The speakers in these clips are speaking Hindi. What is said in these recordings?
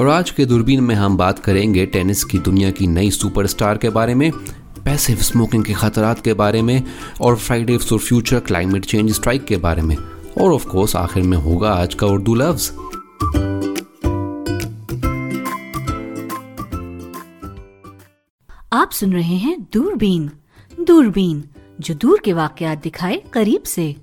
और आज के दूरबीन में हम बात करेंगे टेनिस की दुनिया की नई सुपरस्टार के बारे में, पैसिव स्मोकिंग के खतरात के बारे में और Friday for future climate change strike के बारे में। और ऑफ़ कोर्स आखिर में होगा आज का उर्दू लफ्ज़। आप सुन रहे हैं दूरबीन दूरबीन, जो दूर के वाकयात दिखाए करीब से।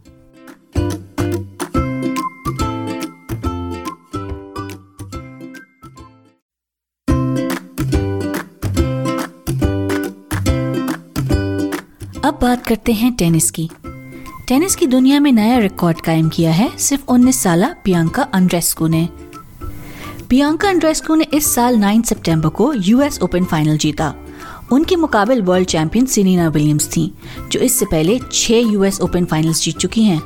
अब बात करते हैं टेनिस की। टेनिस की दुनिया में नया रिकॉर्ड कायम किया है, सिर्फ़ 19 साल बियांका अंड्रेस्कू ने। बियांका अंड्रेस्कू ने इस साल 9 सितंबर को यूएस ओपन फाइनल जीता। उनके मुकाबले वर्ल्ड चैंपियन सिनीना विलियम्स थी, जो इससे पहले छह यूएस ओपन फाइनल्स जीत चुकी हैं।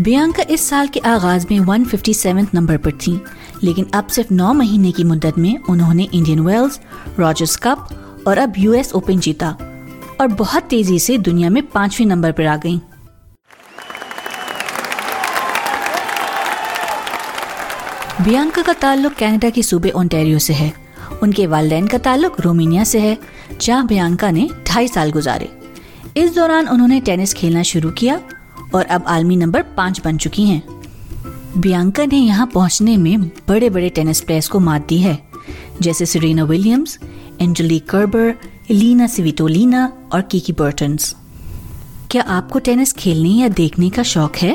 बियांका इस साल के आगाज़ में 157 नंबर पर थी, लेकिन अब सिर्फ़ नौ महीने की मुद्दत में उन्होंने इंडियन वेल्स, रॉजर्स कप और अब यूएस ओपन जीता। और बहुत तेज़ी से दुनिया में पाँचवें नंबर पर आ गईं। बियांका का ताल्लुक कनाडा के सूबे ओंटारियो से है। उनके वालदेन का ताल्लुक रोमानिया से है, जहाँ बियांका ने ढाई साल गुजारे। इस दौरान उन्होंने टेनिस खेलना शुरू किया और अब आलमी नंबर पाँच बन चुकी हैं। बियांका ने यहाँ पहुँचने में बड़े बड़े टेनिस प्लेयर्स को मात दी है, जैसे Serena Williams Angelique Kerber Elina Svitolina और कीकी बर्टन्स। क्या आपको टेनिस खेलने या देखने का शौक है?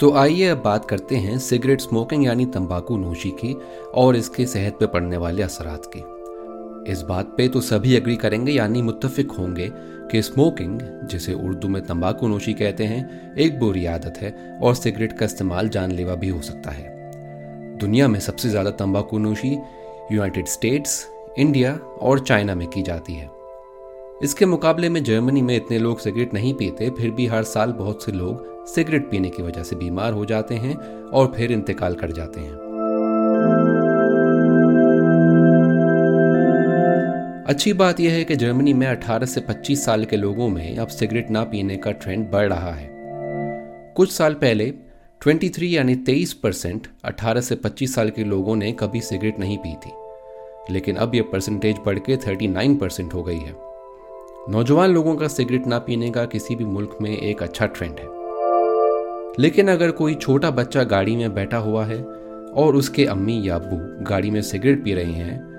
तो आइए अब बात करते हैं सिगरेट स्मोकिंग यानी तंबाकू नोशी की और इसके सेहत पे पड़ने वाले असरात की। इस बात पे तो सभी एग्री करेंगे, यानी मुत्तफिक होंगे, कि स्मोकिंग जिसे उर्दू में तंबाकू नोशी कहते हैं, एक बुरी आदत है और सिगरेट का इस्तेमाल जानलेवा भी हो सकता है। दुनिया में सबसे ज़्यादा तंबाकू नोशी यूनाइटेड स्टेट्स इंडिया और चाइना में की जाती है। इसके मुकाबले में जर्मनी में इतने लोग सिगरेट नहीं पीते, फिर भी हर साल बहुत से लोग सिगरेट पीने की वजह से बीमार हो जाते हैं और फिर इंतकाल कर जाते हैं। अच्छी बात यह है कि जर्मनी में 18 से 25 साल के लोगों में अब सिगरेट ना पीने का ट्रेंड बढ़ रहा है। कुछ साल पहले 23 यानी 23 परसेंट अठारह से 25 साल के लोगों ने कभी सिगरेट नहीं पी थी। लेकिन अब यह परसेंटेज बढ़ के 39 परसेंट हो गई है। नौजवान लोगों का सिगरेट ना पीने का किसी भी मुल्क में एक अच्छा ट्रेंड है। लेकिन अगर कोई छोटा बच्चा गाड़ी में बैठा हुआ है और उसके अम्मी या अबू गाड़ी में सिगरेट पी रहे हैं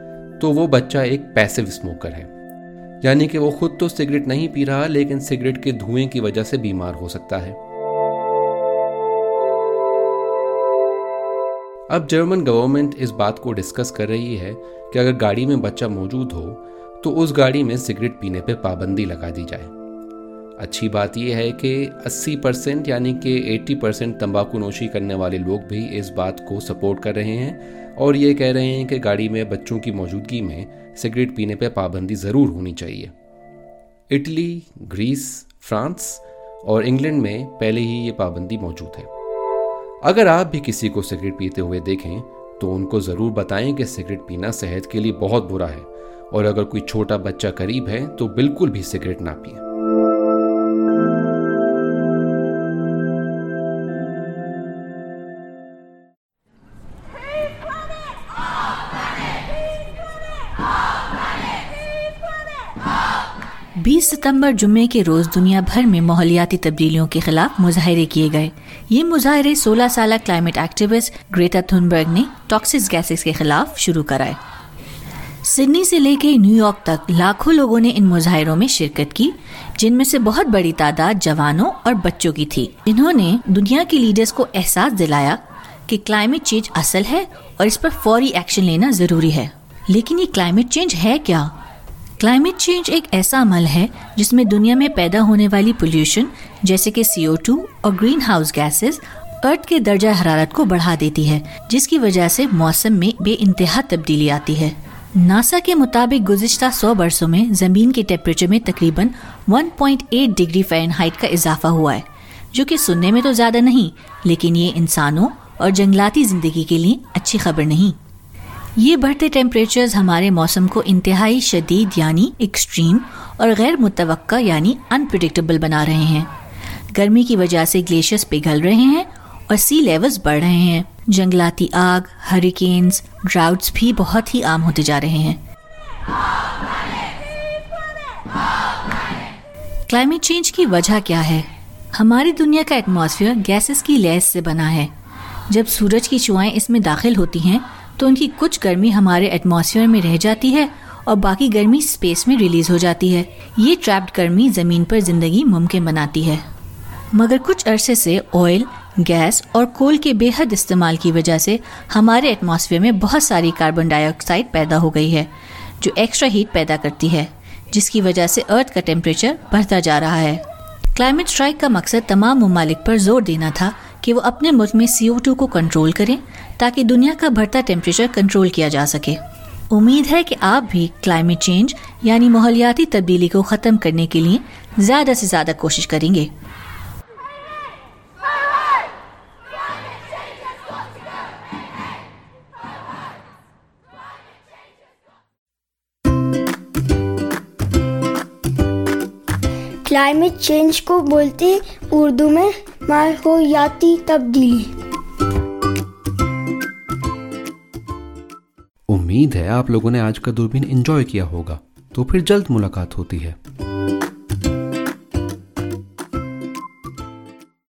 तो वो बच्चा एक पैसिव स्मोकर है। यानी कि वो खुद तो सिगरेट नहीं पी रहा, लेकिन सिगरेट के धुएँ की वजह से बीमार हो सकता है। अब जर्मन गवर्नमेंट इस बात को डिस्कस कर रही है कि अगर गाड़ी में बच्चा मौजूद हो तो उस गाड़ी में सिगरेट पीने पर पाबंदी लगा दी जाए। अच्छी बात यह है कि 80 परसेंट यानी कि 80 परसेंट तम्बाकू नोशी करने वाले लोग भी इस बात को सपोर्ट कर रहे हैं और ये कह रहे हैं कि गाड़ी में बच्चों की मौजूदगी में सिगरेट पीने पर पाबंदी ज़रूर होनी चाहिए। इटली, ग्रीस, फ्रांस और इंग्लैंड में पहले ही ये पाबंदी मौजूद है। अगर आप भी किसी को सिगरेट पीते हुए देखें तो उनको ज़रूर बताएँ कि सिगरेट पीना सेहत के लिए बहुत बुरा है और अगर कोई छोटा बच्चा करीब है तो बिल्कुल भी सिगरेट ना पिए। बीस सितंबर जुम्मे के रोज दुनिया भर में माहौलियाती तब्दीलियों के खिलाफ मुजाहरे किए गए। ये मुजाहरे 16 साल क्लाइमेट एक्टिविस्ट ग्रेटा थुनबर्ग ने टॉक्सिस गैसेस के खिलाफ शुरू कराए। सिडनी से लेकर न्यूयॉर्क तक लाखों लोगों ने इन मुजाहरों में शिरकत की, जिनमें से बहुत बड़ी तादाद जवानों और बच्चों की थी। जिन्होंने दुनिया के लीडर्स को एहसास दिलाया कि क्लाइमेट चेंज असल है और इस पर फौरी एक्शन लेना ज़रूरी है। लेकिन ये क्लाइमेट चेंज है क्या? क्लाइमेट चेंज एक ऐसा अमल है जिसमें दुनिया में पैदा होने वाली पोल्यूशन जैसे कि CO2 और ग्रीन हाउस गैसेज अर्थ के दर्जा हरारत को बढ़ा देती है, जिसकी वजह से मौसम में बे इंतहा तब्दीली आती है। नासा के मुताबिक गुजशत सौ बरसों में ज़मीन के टेम्परेचर में तकरीबन 1.8 डिग्री फ़ारेनहाइट का इजाफा हुआ है, जो कि सुनने में तो ज़्यादा नहीं, लेकिन ये इंसानों और जंगलाती ज़िंदगी के लिए अच्छी खबर नहीं। ये बढ़ते टेम्परेचर्स हमारे मौसम को इंतहाई शदीद यानी एक्सट्रीम और गैर मुतव यानी अनप्रडिक्टेबल बना रहे हैं। गर्मी की वजह से ग्लेशियर्स पिघल रहे हैं और सी लेवल्स बढ़ रहे हैं। जंगलाती आग हरिकेन्स ड्राउट्स भी बहुत ही आम होते जा रहे हैं। क्लाइमेट चेंज की वजह क्या है? हमारी दुनिया का एटमॉस्फेयर गैसेस की लैस से बना है। जब सूरज की शुआएँ इसमें दाखिल होती हैं तो उनकी कुछ गर्मी हमारे एटमॉस्फेयर में रह जाती है और बाकी गर्मी स्पेस में रिलीज़ हो जाती है। ये ट्रैप्ड गर्मी ज़मीन पर ज़िंदगी मुमकिन बनाती है। मगर कुछ अरसे से ऑयल गैस और कोल के बेहद इस्तेमाल की वजह से हमारे एटमॉस्फेयर में बहुत सारी कार्बन डाइऑक्साइड पैदा हो गई है, जो एक्स्ट्रा हीट पैदा करती है, जिसकी वजह से अर्थ का टेम्परेचर बढ़ता जा रहा है। क्लाइमेट स्ट्राइक का मकसद तमाम ममालिक पर ज़ोर देना था कि वो अपने मुल्क में सी को कंट्रोल करें, ताकि दुनिया का बढ़ता टेम्परेचर कंट्रोल किया जा सके। उम्मीद है कि आप भी क्लाइमेट चेंज यानी माहौलियाती तब्दीली को ख़त्म करने के लिए ज़्यादा से ज़्यादा कोशिश करेंगे। क्लाइमेट चेंज को बोलते उर्दू में माहौलियाती तब्दीली उम्मीद है आप लोगों ने आज का दूरबीन एंजॉय किया होगा। तो फिर जल्द मुलाकात होती है।